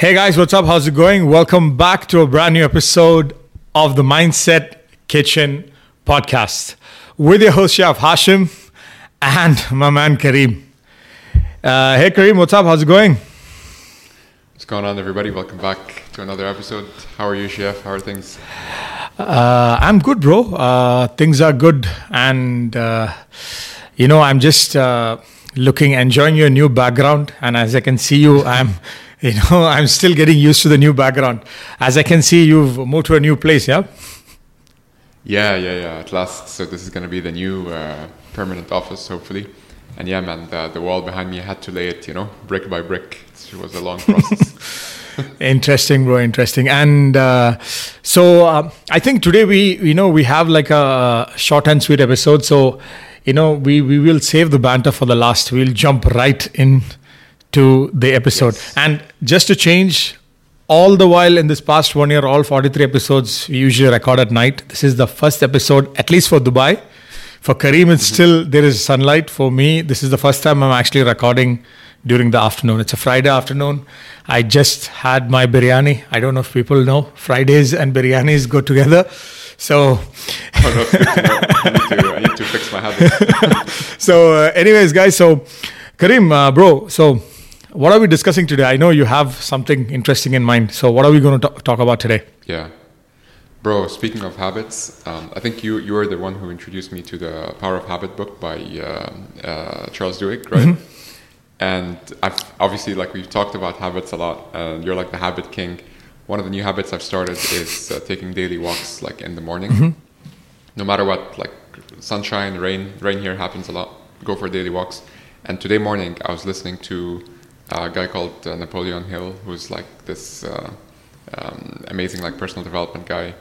Hey guys, what's up? How's it going? Welcome back to a brand new episode of the Mindset Kitchen podcast with your host, Chef Hashim, and my man Kareem. Uh, hey Kareem, what's up? How's it going? What's going on, everybody? Welcome back to another episode. How are you, Chef? How are things? Uh, I'm good, bro. Uh, things are good, and uh, you know, I'm just uh, looking, enjoying your new background, and as I can see you, I'm. You know, I'm still getting used to the new background. As I can see, you've moved to a new place, yeah? Yeah, yeah, yeah. At last, so this is going to be the new uh, permanent office, hopefully. And yeah, man, the, the wall behind me I had to lay it, you know, brick by brick. It was a long process. interesting, bro. Interesting. And uh, so uh, I think today we, you know, we have like a short and sweet episode. So, you know, we we will save the banter for the last. We'll jump right in to the episode. Yes. And just to change, all the while in this past one year, all 43 episodes we usually record at night. This is the first episode, at least for Dubai. For Kareem, it's still there is sunlight. For me, this is the first time I'm actually recording during the afternoon. It's a Friday afternoon. I just had my biryani. I don't know if people know Fridays and biryanis go together. So, oh, no, it's good to know. I need to, I need to fix my habits. so uh, anyways, guys. So, Kareem, uh, bro. So, what are we discussing today? I know you have something interesting in mind. So, what are we going to talk about today? Yeah. Bro, speaking of habits, um, I think you you were the one who introduced me to the Power of Habit book by uh, uh, Charles Duhigg, right? And I've obviously like we've talked about habits a lot, and you're like the habit king. One of the new habits I've started is uh, taking daily walks, like in the morning. No matter what, like sunshine, rain, rain here happens a lot. Go for daily walks. And today morning, I was listening to a guy called uh, Napoleon Hill, who's like this uh, um, amazing like personal development guy,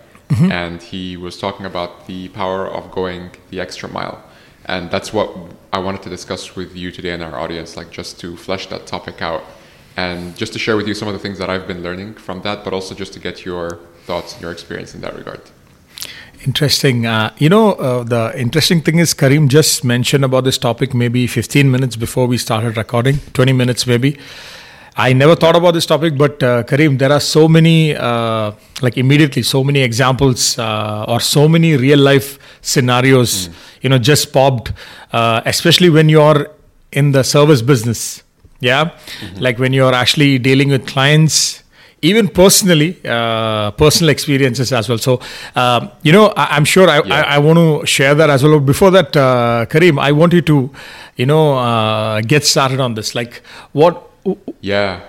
and he was talking about the power of going the extra mile, and that's what I wanted to discuss with you today and our audience, like just to flesh that topic out, and just to share with you some of the things that I've been learning from that, but also just to get your thoughts and your experience in that regard. Interesting. Uh, you know, uh, the interesting thing is Kareem just mentioned about this topic maybe 15 minutes before we started recording, 20 minutes maybe. I never thought about this topic, but uh, Kareem, there are so many, uh, like immediately, so many examples uh, or so many real life scenarios, you know, just popped, uh, especially when you're in the service business. Yeah. Like when you're actually dealing with clients, even personally, uh, personal experiences as well. So, um, you know, I, I'm sure I, Yeah. I, I want to share that as well. Before that, uh, Kareem, I want you to, you know, uh, get started on this. Like, what? Yeah.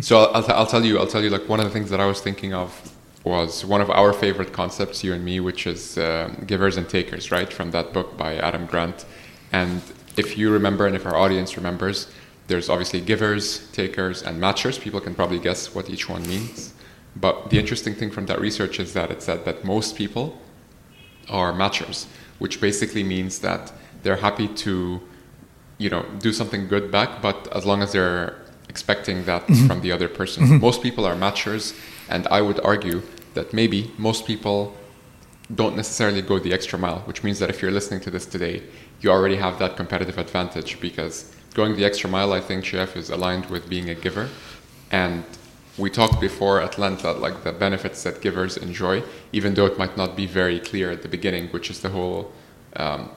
So I'll, I'll, I'll tell you. I'll tell you. Like one of the things that I was thinking of was one of our favorite concepts, you and me, which is um, givers and takers, right? From that book by Adam Grant. And if you remember, and if our audience remembers, there's obviously givers, takers, and matchers. People can probably guess what each one means. But the interesting thing from that research is that it said that most people are matchers, which basically means that they're happy to, you know, do something good back, but as long as they're expecting that mm-hmm. from the other person. Mm-hmm. Most people are matchers, and I would argue that maybe most people don't necessarily go the extra mile, which means that if you're listening to this today, you already have that competitive advantage because going the extra mile, I think, Chef, is aligned with being a giver. And we talked before at length about like the benefits that givers enjoy, even though it might not be very clear at the beginning, which is the whole um,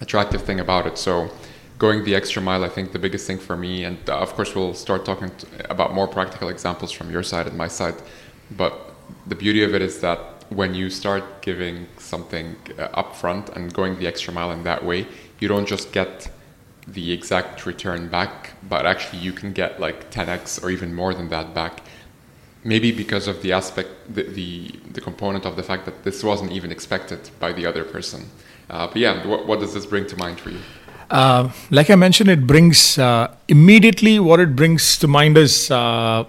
attractive thing about it. So going the extra mile, I think the biggest thing for me, and uh, of course we'll start talking about more practical examples from your side and my side, but the beauty of it is that when you start giving something uh, upfront and going the extra mile in that way, you don't just get the exact return back, but actually you can get like 10x or even more than that back. Maybe because of the aspect, the, the, the component of the fact that this wasn't even expected by the other person. Uh, but yeah, what, what does this bring to mind for you? Uh, like I mentioned, it brings uh, immediately what it brings to mind is uh,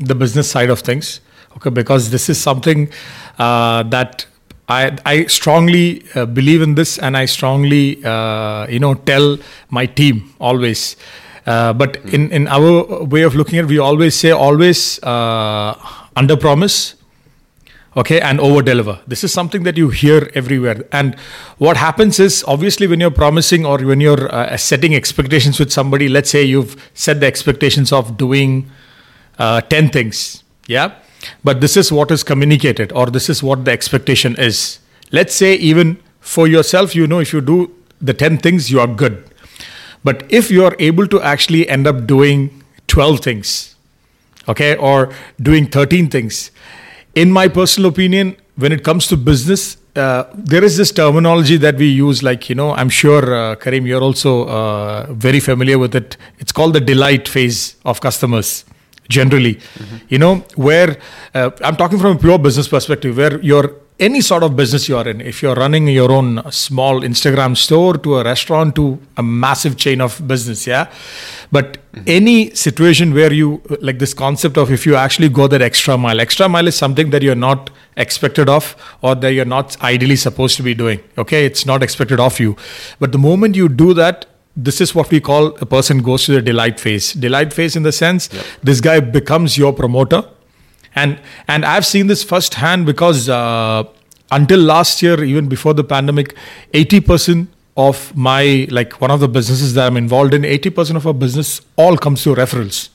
the business side of things. Okay, because this is something uh, that I I strongly uh, believe in this, and I strongly uh, you know tell my team always. Uh, but in in our way of looking at, it, we always say always uh, under promise okay and over deliver this is something that you hear everywhere and what happens is obviously when you're promising or when you're uh, setting expectations with somebody let's say you've set the expectations of doing uh, 10 things. Yeah. But this is what is communicated, or this is what the expectation is. Let's say, even for yourself, you know, if you do the 10 things, you are good. But if you are able to actually end up doing 12 things, okay, or doing 13 things, in my personal opinion, when it comes to business, uh, there is this terminology that we use, like, you know, I'm sure, uh, you're also uh, very familiar with it. It's called the delight phase of customers generally mm-hmm. you know where uh, i'm talking from a pure business perspective where you're any sort of business you are in if you're running your own small instagram store to a restaurant to a massive chain of business yeah but mm-hmm. any situation where you like this concept of if you actually go that extra mile extra mile is something that you're not expected of or that you're not ideally supposed to be doing okay it's not expected of you but the moment you do that this is what we call a person goes to the delight phase. Delight phase in the sense yep. this guy becomes your promoter, and and I've seen this firsthand because uh, until last year, even before the pandemic, eighty percent of my like one of the businesses that I'm involved in, eighty percent of our business all comes through referrals.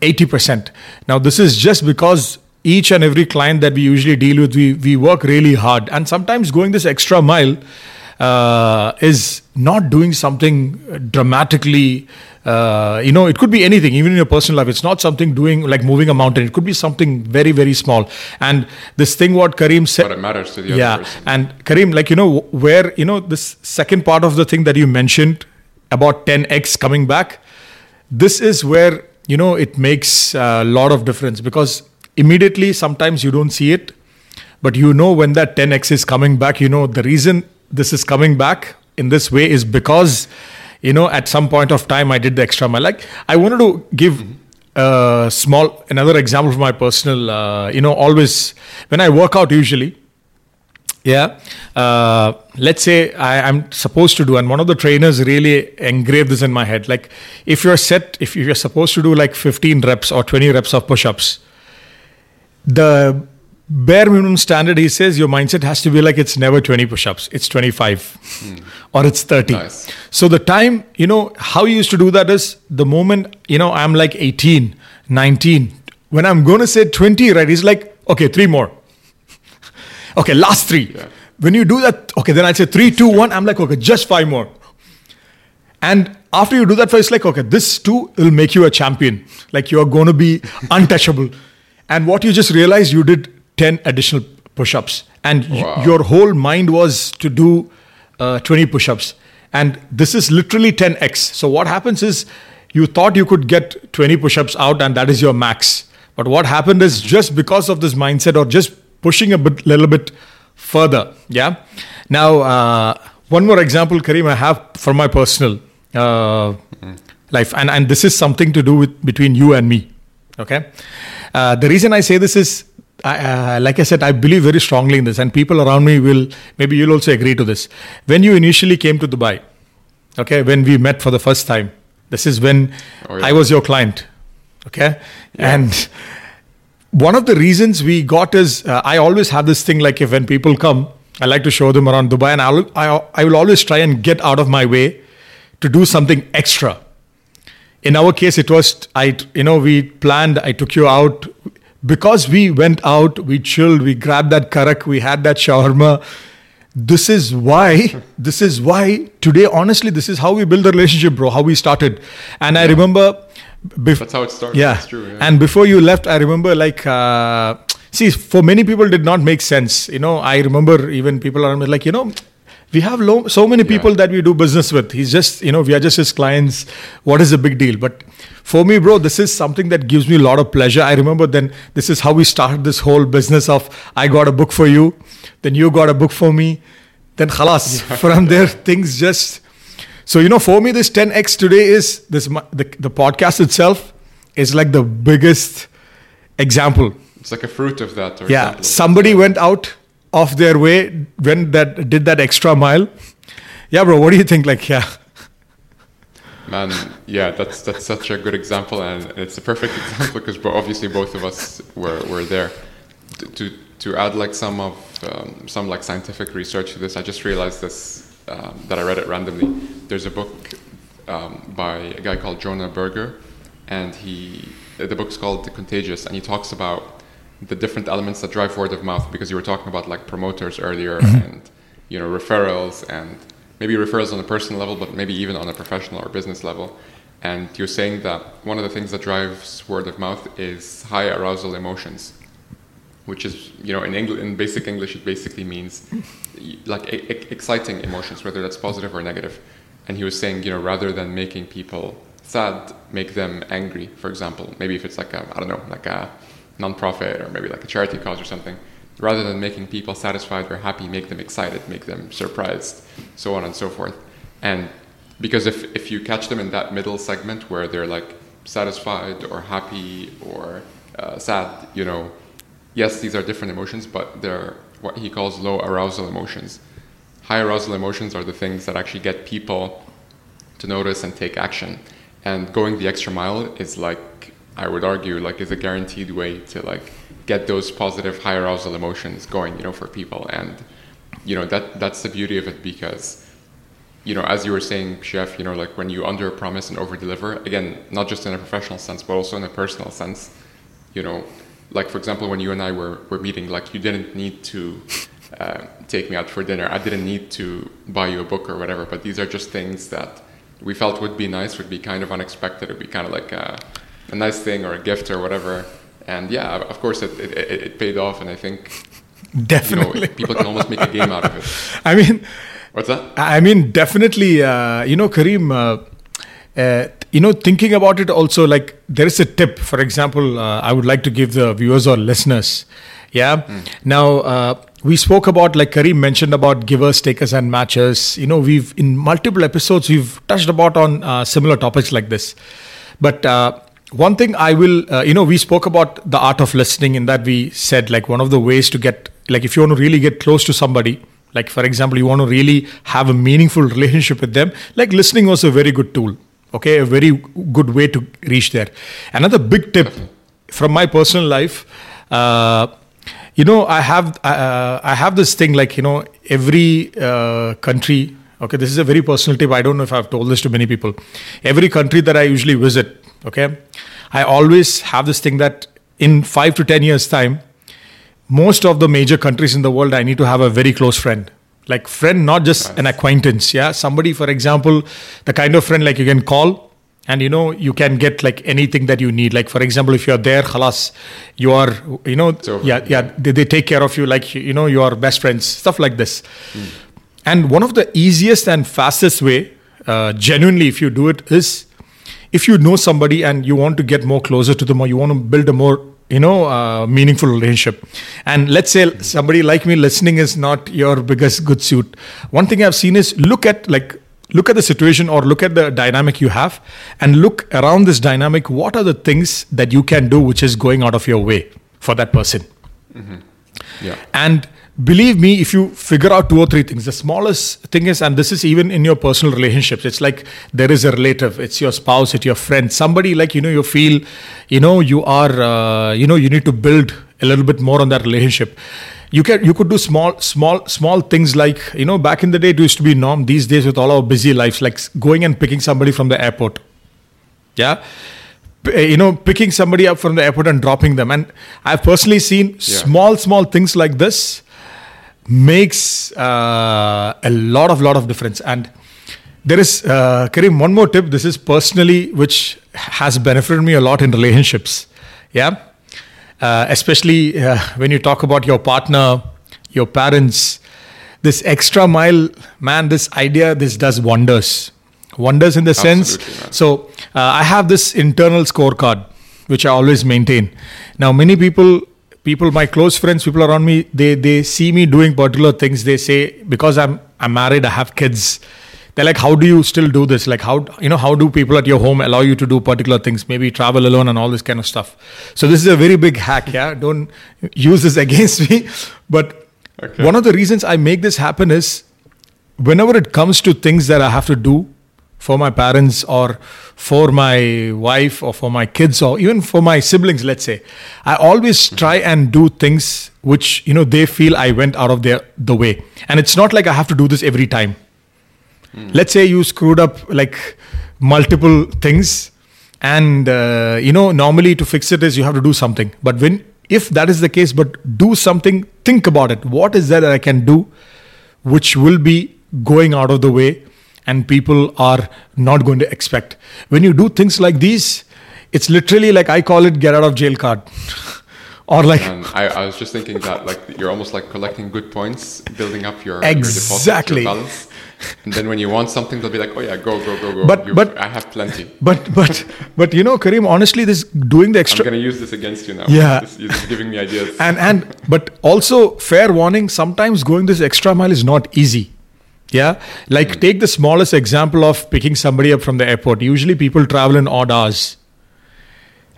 Eighty percent. Now this is just because each and every client that we usually deal with, we we work really hard, and sometimes going this extra mile uh, is not doing something dramatically. Uh, you know, it could be anything, even in your personal life. It's not something doing like moving a mountain. It could be something very, very small. And this thing, what kareem said, but it matters to the yeah, person. and kareem like you know, where you know this second part of the thing that you mentioned about 10x coming back. This is where you know it makes a lot of difference because immediately sometimes you don't see it but you know when that 10x is coming back you know the reason this is coming back in this way is because you know at some point of time i did the extra mile. Like i wanted to give a small another example from my personal uh, you know always when i work out usually yeah uh, let's say I, am supposed to do and one of the trainers really engraved this in my head. Like if you're set if you're supposed to do like 15 reps or 20 reps of push-ups the bare minimum standard, he says your mindset has to be like it's never 20 push ups, it's 25 mm. or it's 30. Nice. So the time, you know, how he used to do that is the moment, you know, I'm like 18, 19, when I'm going to say 20, right, he's like, okay, three more. okay, last three. Yeah. When you do that, okay, then I'd say three, two, one. I'm like, okay, just five more. And after you do that, it's like, okay, this too will make you a champion. Like you are going to be untouchable. And what you just realized you did 10 additional push ups. And wow. y- your whole mind was to do uh, 20 push ups. And this is literally 10x. So, what happens is you thought you could get 20 push ups out, and that is your max. But what happened is just because of this mindset or just pushing a bit, little bit further. Yeah. Now, uh, one more example, Kareem, I have for my personal uh, mm-hmm. life. And, and this is something to do with between you and me. Okay. Uh, the reason I say this is I, uh, like I said, I believe very strongly in this, and people around me will maybe you'll also agree to this. When you initially came to Dubai, okay, when we met for the first time, this is when oh, yeah. I was your client, okay, yeah. and one of the reasons we got is uh, I always have this thing like if when people come, I like to show them around Dubai, and I'll, I, I will always try and get out of my way to do something extra. In our case, it was I, you know, we planned. I took you out because we went out, we chilled, we grabbed that karak, we had that shawarma. This is why, this is why today, honestly, this is how we build the relationship, bro, how we started. And yeah. I remember. Bef- That's how it started. Yeah. True, yeah. And before you left, I remember like, uh, see, for many people, did not make sense. You know, I remember even people around me like, you know, we have so many people yeah. that we do business with. He's just, you know, we are just his clients. What is the big deal? But for me, bro, this is something that gives me a lot of pleasure. I remember then this is how we started this whole business of I got a book for you, then you got a book for me, then khalas. Yeah. From there, things just. So you know, for me, this 10x today is this the, the podcast itself is like the biggest example. It's like a fruit of that. yeah, somebody went out of their way when that did that extra mile. Yeah, bro. What do you think? Like, yeah. Man, yeah, that's that's such a good example, and it's a perfect example because obviously both of us were, were there. To to add like some of um, some like scientific research to this, I just realized this um, that I read it randomly. There's a book um, by a guy called Jonah Berger, and he the book's called The Contagious, and he talks about the different elements that drive word of mouth because you were talking about like promoters earlier Mm-hmm. and you know referrals and maybe referrals on a personal level, but maybe even on a professional or business level. And you're saying that one of the things that drives word of mouth is high arousal emotions, which is you know in English in basic English it basically means like e- exciting emotions, whether that's positive or negative. And he was saying you know rather than making people sad, make them angry. For example, maybe if it's like a I don't know like a non-profit or maybe like a charity cause or something. Rather than making people satisfied or happy, make them excited, make them surprised, so on and so forth. And because if, if you catch them in that middle segment where they're like satisfied or happy or uh, sad, you know, yes, these are different emotions, but they're what he calls low arousal emotions. High arousal emotions are the things that actually get people to notice and take action. And going the extra mile is like, I would argue, like is a guaranteed way to like get those positive high arousal emotions going, you know, for people. And you know that that's the beauty of it because you know, as you were saying, chef, you know, like when you under promise and over deliver, again, not just in a professional sense, but also in a personal sense, you know, like for example, when you and I were, were meeting, like you didn't need to uh, take me out for dinner. I didn't need to buy you a book or whatever, but these are just things that we felt would be nice, would be kind of unexpected, would be kind of like a, a nice thing or a gift or whatever. And yeah, of course, it, it, it, it paid off, and I think Definitely. you know, people can almost make a game out of it. I mean, What's that? I mean, definitely, uh, you know, Kareem, uh, uh, you know, thinking about it also, like there is a tip, for example, uh, I would like to give the viewers or listeners. Yeah. Now, uh, we spoke about, like Kareem mentioned about givers, takers, and matchers. You know, we've, in multiple episodes, we've touched about on uh, similar topics like this. But, uh, one thing I will, uh, you know, we spoke about the art of listening in that we said like one of the ways to get, like, if you want to really get close to somebody, like for example, you want to really have a meaningful relationship with them, like listening was a very good tool. Okay, a very good way to reach there. Another big tip from my personal life, uh, you know, I have uh, I have this thing like you know every uh, country. Okay, this is a very personal tip. I don't know if I've told this to many people. Every country that I usually visit, okay, I always have this thing that in five to ten years time, most of the major countries in the world, I need to have a very close friend. Like friend, not just an acquaintance. Yeah, somebody, for example, the kind of friend like you can call and you know you can get like anything that you need. Like for example, if you're there, khalas, you are you know yeah yeah they, they take care of you like you know you are best friends stuff like this. Hmm. And one of the easiest and fastest way, uh, genuinely, if you do it, is if you know somebody and you want to get more closer to them or you want to build a more you know uh, meaningful relationship. And let's say somebody like me listening is not your biggest good suit. One thing i've seen is look at like look at the situation or look at the dynamic you have and look around this dynamic what are the things that you can do which is going out of your way for that person? Yeah. and believe me, if you figure out two or three things, the smallest thing is, and this is even in your personal relationships, it's like there is a relative, it's your spouse, it's your friend, somebody like, you know, you feel, you know, you are, uh, you know, you need to build a little bit more on that relationship. You can you could do small small small things like you know back in the day it used to be norm these days with all our busy lives like going and picking somebody from the airport. Yeah? You know picking somebody up from the airport and dropping them. And i've personally seen small small things like this makes uh, a lot of lot of difference. And there is uh, kareem one more tip. This is personally which has benefited me a lot in relationships. Yeah? Uh, especially uh, when you talk about your partner your parents this extra mile man this idea this does wonders. Wonders in the sense man. so uh, I have this internal scorecard which I always maintain. Now many people, people, my close friends, people around me, they they see me doing particular things. They say because I'm I'm married, I have kids. They're like, how do you still do this? Like how you know how do people at your home allow you to do particular things? Maybe travel alone and all this kind of stuff. So this is a very big hack. Yeah, don't use this against me. But Okay. one of the reasons I make this happen is whenever it comes to things that I have to do for my parents or for my wife or for my kids or even for my siblings, let's say, I always try and do things which you know they feel I went out of their the way. And it's not like I have to do this every time. Let's say you screwed up like multiple things and uh, you know normally to fix it is you have to do something but when if that is the case but do something think about it what is there that i can do which will be going out of the way and people are not going to expect when you do things like these it's literally like i call it get out of jail card or like I, I was just thinking that like you're almost like collecting good points building up your exactly your deposit, your balance and then when you want something, they'll be like, "Oh yeah, go, go, go, go." But, but I have plenty. But, but, but you know, Kareem, honestly, this doing the extra. I'm gonna use this against you now. Yeah, this, you're just giving me ideas. And and but also fair warning. Sometimes going this extra mile is not easy. Yeah, like mm. take the smallest example of picking somebody up from the airport. Usually, people travel in odd hours.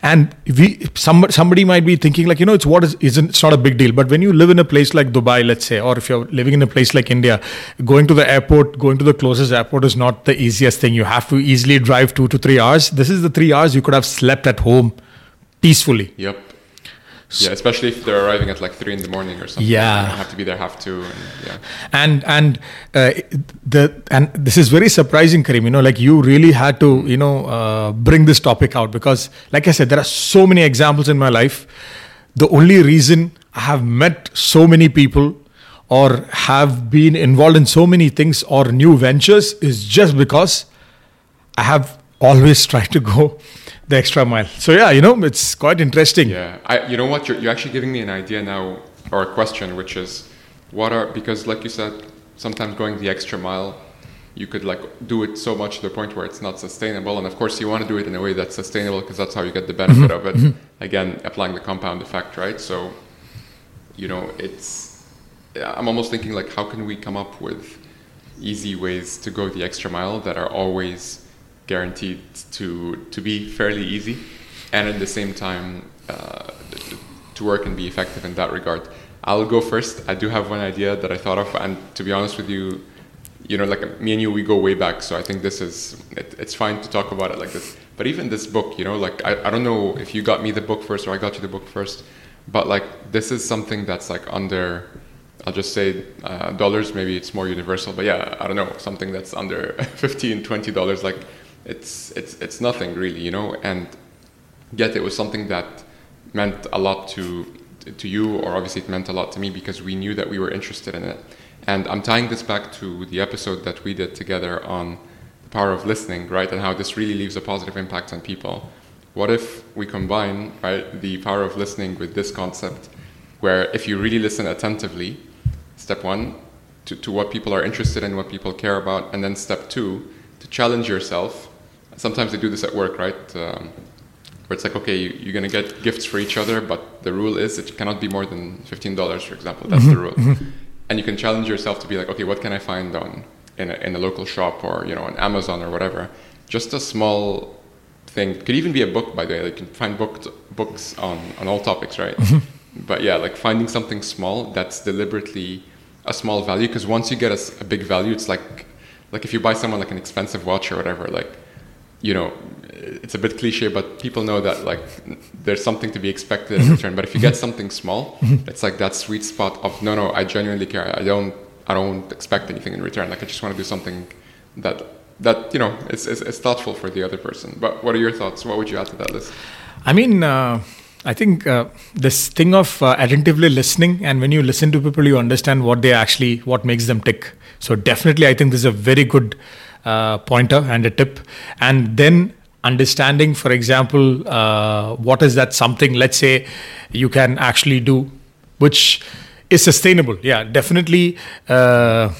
And we some, somebody might be thinking like you know it's what is isn't it's not a big deal. But when you live in a place like dubai let's say or if you're living in a place like india going to the airport going to the closest airport is not the easiest thing. You have to easily drive 2 to 3 hours. This is the 3 hours you could have slept at home peacefully. Yep yeah, especially if they're arriving at like three in the morning or something. Yeah, have to be there half two. And, yeah, and and uh, the and this is very surprising, Kareem. You know, like you really had to you know uh, bring this topic out because, like I said, there are so many examples in my life. The only reason I have met so many people or have been involved in so many things or new ventures is just because I have always tried to go the extra mile. So yeah, you know, it's quite interesting. Yeah, I, you know what? You're, you're actually giving me an idea now, or a question, which is, what are because like you said, sometimes going the extra mile, you could like do it so much to the point where it's not sustainable, and of course you want to do it in a way that's sustainable because that's how you get the benefit mm-hmm. of it. Mm-hmm. Again, applying the compound effect, right? So, you know, it's. I'm almost thinking like, how can we come up with easy ways to go the extra mile that are always guaranteed to to be fairly easy, and at the same time uh, to work and be effective in that regard. I'll go first. I do have one idea that I thought of, and to be honest with you, you know, like me and you, we go way back. So I think this is it, it's fine to talk about it like this. But even this book, you know, like I, I don't know if you got me the book first or I got you the book first, but like this is something that's like under I'll just say uh, dollars. Maybe it's more universal, but yeah, I don't know something that's under 15 20 dollars. Like it's it's it's nothing really, you know. And yet it was something that meant a lot to to you, or obviously it meant a lot to me because we knew that we were interested in it. And I'm tying this back to the episode that we did together on the power of listening, right, and how this really leaves a positive impact on people. What if we combine right the power of listening with this concept, where if you really listen attentively, step one, to, to what people are interested in, what people care about, and then step two, to challenge yourself sometimes they do this at work, right? Um, where it's like, okay, you, are going to get gifts for each other, but the rule is it cannot be more than $15, for example. That's mm-hmm. the rule. Mm-hmm. And you can challenge yourself to be like, okay, what can I find on in a, in a local shop or, you know, on Amazon or whatever? Just a small thing. It could even be a book, by the way. Like you can find booked, books on, on all topics, right? Mm-hmm. But yeah, like finding something small that's deliberately a small value. Because once you get a, a big value, it's like, like if you buy someone like an expensive watch or whatever, like you know, it's a bit cliche, but people know that like there's something to be expected in return. But if you get something small, it's like that sweet spot of no, no, I genuinely care. I don't, I don't expect anything in return. Like I just want to do something that that you know is, is, is thoughtful for the other person. But what are your thoughts? What would you add to that list? I mean. Uh, I think uh, this thing of uh, attentively listening, and when you listen to people, you understand what they actually, what makes them tick. So definitely, I think this is a very good uh, pointer and a tip. And then understanding for example uh, what is that something let's say you can actually do which is sustainable. Yeah definitely uh,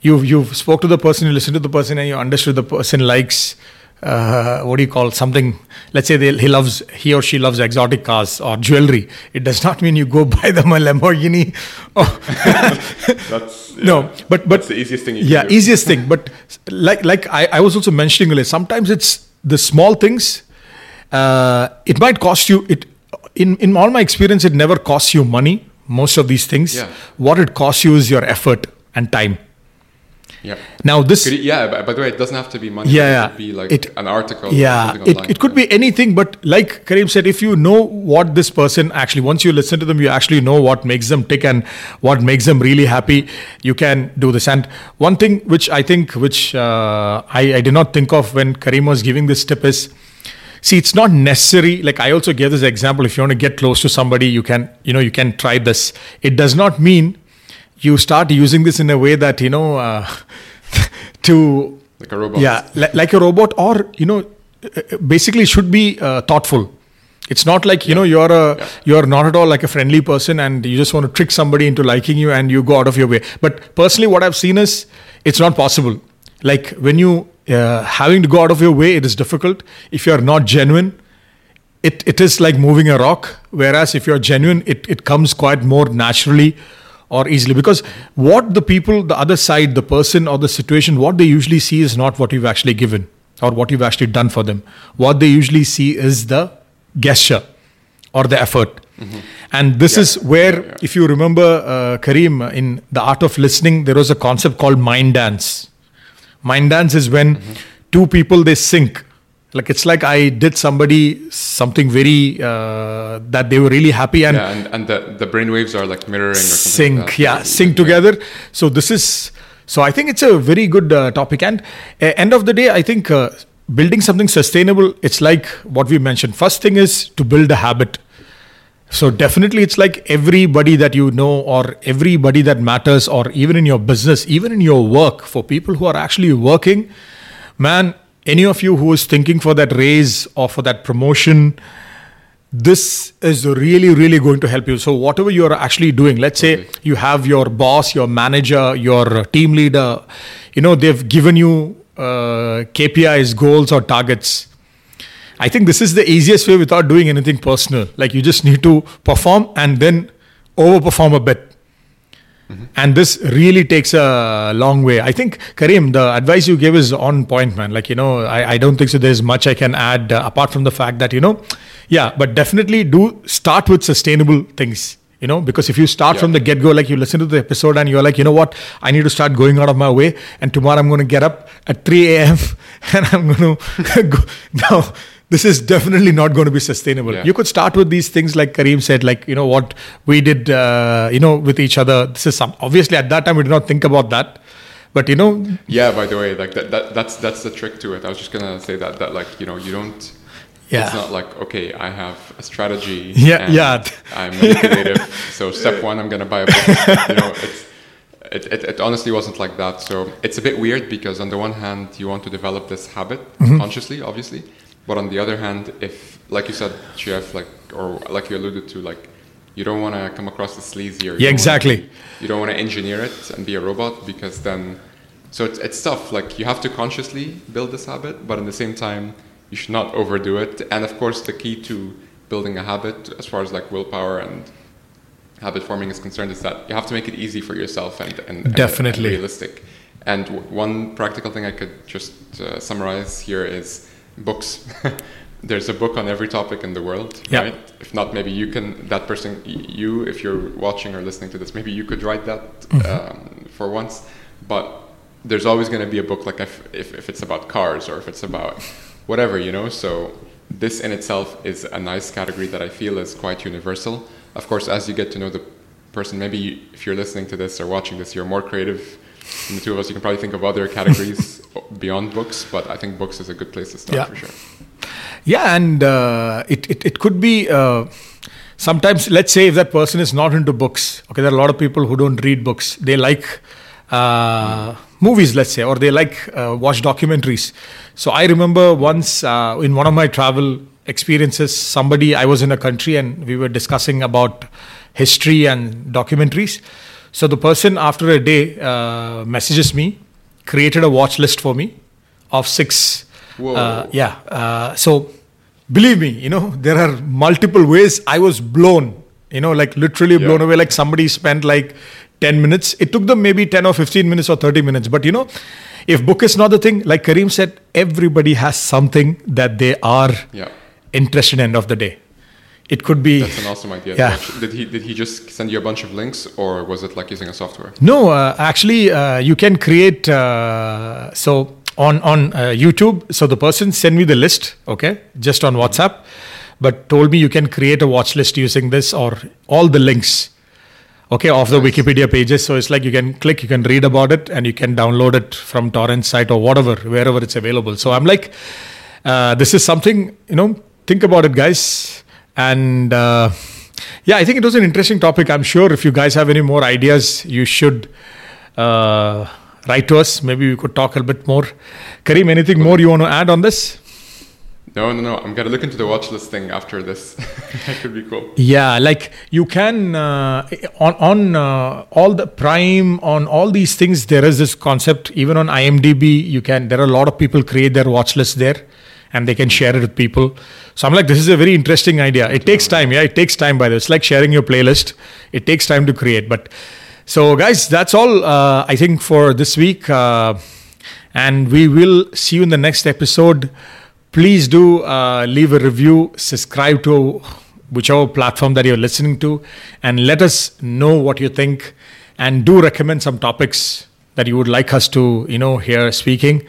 you've you've spoke to the person you listen to the person and you understood the person likes uh, what do you call something let's say they, he loves he or she loves exotic cars or jewelry. It does not mean you go buy them a lamborghini that's yeah, no but but the easiest thing yeah easiest thing. But like like I, I was also mentioning earlier sometimes it's the small things uh, it might cost you it in in all my experience it never costs you money most of these things. Yeah. what it costs you is your effort and time yeah. Now this. It, yeah. By, by, the way, it doesn't have to be money. Yeah. It could be like it, an article. Yeah. It, it could be anything, but like Kareem said, if you know what this person actually, once you listen to them, you actually know what makes them tick and what makes them really happy. You can do this. And one thing which I think, which uh, I, I did not think of when Kareem was giving this tip is, see it's not necessary like i also gave this example if you want to get close to somebody you can you know you can try this it does not mean you start using this in a way that you know uh, to like a robot. yeah li- like a robot or you know uh, basically should be uh, thoughtful. It's not like you know you're a Yeah. you're not at all like a friendly person and you just want to trick somebody into liking you and you go out of your way. But personally what i've seen is it's not possible. Like when you uh, having to go out of your way it is difficult. If you're not genuine it, it is like moving a rock. Whereas if you're genuine it, it comes quite more naturally or easily. Because what the people the other side the person or the situation what they usually see is not what you've actually given or what you've actually done for them. What they usually see is the gesture or the effort. And this Yeah. is where Yeah, if you remember uh, kareem in the art of listening there was a concept called mind dance. Mind dance is when two people they sync like it's like i did somebody something very uh, that they were really happy and yeah, and, and the, the brain waves are like mirroring or something. sync like yeah sync together. So this is so i think it's a very good uh, topic. And uh, end of the day i think uh, building something sustainable it's like what we mentioned. First thing is to build a habit. So definitely it's like everybody that you know or everybody that matters or even in your business even in your work for people who are actually working man any of you who is thinking for that raise or for that promotion this is really really going to help you. So whatever you are actually doing let's say Totally. you have your boss your manager your team leader you know they've given you uh, kpis goals or targets. I think this is the easiest way without doing anything personal. Like you just need to perform and then overperform a bit and this really takes a long way. I think, Kareem, the advice you gave is on point, man. Like, you know, I, I don't think so there's much I can add uh, apart from the fact that, you know, yeah, but definitely do start with sustainable things. You know, because if you start Yeah. from the get go, like you listen to the episode and you're like, you know what, I need to start going out of my way. And tomorrow I'm going to get up at 3 a.m. and I'm going to go. Now, this is definitely not going to be sustainable. Yeah. You could start with these things like Kareem said, like, you know, what we did, uh, you know, with each other. This is some, obviously at that time we did not think about that. But, you know, Yeah, by the way, like that, that that's that's the trick to it. I was just gonna say that that like you know you don't. Yeah. It's not like okay, I have a strategy. Yeah, yeah. I'm manipulative. so step one, I'm gonna buy a book. you know, it's. It, it, it honestly wasn't like that. So it's a bit weird because on the one hand you want to develop this habit Mm-hmm. consciously, obviously, but on the other hand, if like you said, Chef, like or like you alluded to, like you don't want to come across as sleazy or Yeah, don't wanna exactly. you don't want to engineer it and be a robot because then so it's, it's tough like you have to consciously build this habit but at the same time you should not overdo it and of course the key to building a habit as far as like willpower and habit forming is concerned is that you have to make it easy for yourself and, and, and- Definitely. and realistic and w- one practical thing i could just uh, summarize here is books. There's a book on every topic in the world Yeah. right? If not maybe you can that person you if you're watching or listening to this maybe you could write that um, for once. But there's always going to be a book like if, if, if it's about cars or if it's about whatever you know? So this in itself is a nice category that i feel is quite universal. Of course as you get to know the person maybe if you're listening to this or watching this you're more creative than the two of us. You can probably think of other categories beyond books but i think books is a good place to start Yeah. for sure Yeah, and uh, it, it, it could be uh, sometimes, let's say, if that person is not into books, okay, there are a lot of people who don't read books. They like uh, movies, let's say, or they like uh, watch documentaries. So I remember once uh, in one of my travel experiences, somebody, I was in a country and we were discussing about history and documentaries. So the person, after a day, uh, messages me, created a watch list for me of six. Whoa. Uh, yeah. Uh, so believe me, you know, there are multiple ways I was blown, you know, like literally Yeah. blown away. Like somebody spent like 10 minutes. It took them maybe 10 or 15 minutes or 30 minutes. But, you know, if book is not the thing, like Kareem said, everybody has something that they are yeah interested in end of the day. It could be. That's an awesome idea. Yeah. Did he did he just send you a bunch of links, or was it like using a software? No, uh, actually, uh, you can create. Uh, so on on uh, YouTube, so the person sent me the list, okay, just on WhatsApp, but told me you can create a watch list using this or all the links, okay, of the Nice. Wikipedia pages. So it's like you can click, you can read about it, and you can download it from torrent site or whatever, wherever it's available. So I'm like. uh, this is something you know. Think about it, guys, and. Uh, yeah, I think it was an interesting topic. I'm sure if you guys have any more ideas, you should uh, write to us. Maybe we could talk a bit more. Kareem, anything more you want to add on this? No, no, no. I'm gonna look into the watch list thing after this. that could be cool. Yeah, like you can uh, on on uh, all the Prime on all these things. There is this concept. Even on IMDb, you can. There are a lot of people create their watch list there, and they can share it with people. So I'm like, this is a very interesting idea. It takes time. Yeah, it takes time. By the way, it's like sharing your playlist. It takes time to create, but. So, guys, that's all uh, I think for this week. Uh, and we will see you in the next episode. Please do uh, leave a review, subscribe to whichever platform that you're listening to, and let us know what you think. And do recommend some topics that you would like us to, you know, hear speaking.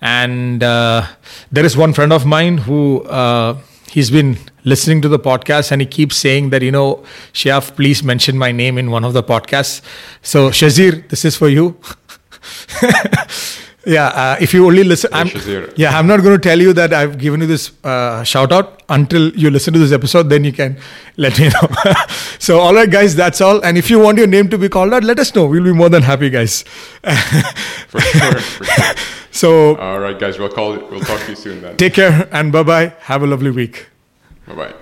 And uh, there is one friend of mine who uh, he's been listening to the podcast and he keeps saying that you know Chef please mention my name in one of the podcasts. So Shazir this is for you. Yeah uh, if you only listen I'm, yeah I'm not going to tell you that I've given you this uh, shout out until you listen to this episode then you can let me know. So all right guys that's all. And if you want your name to be called out let us know. We'll be more than happy guys. For sure, for sure. So all right guys we'll call it we'll talk to you soon then. take care and bye bye have a lovely week. Bye bye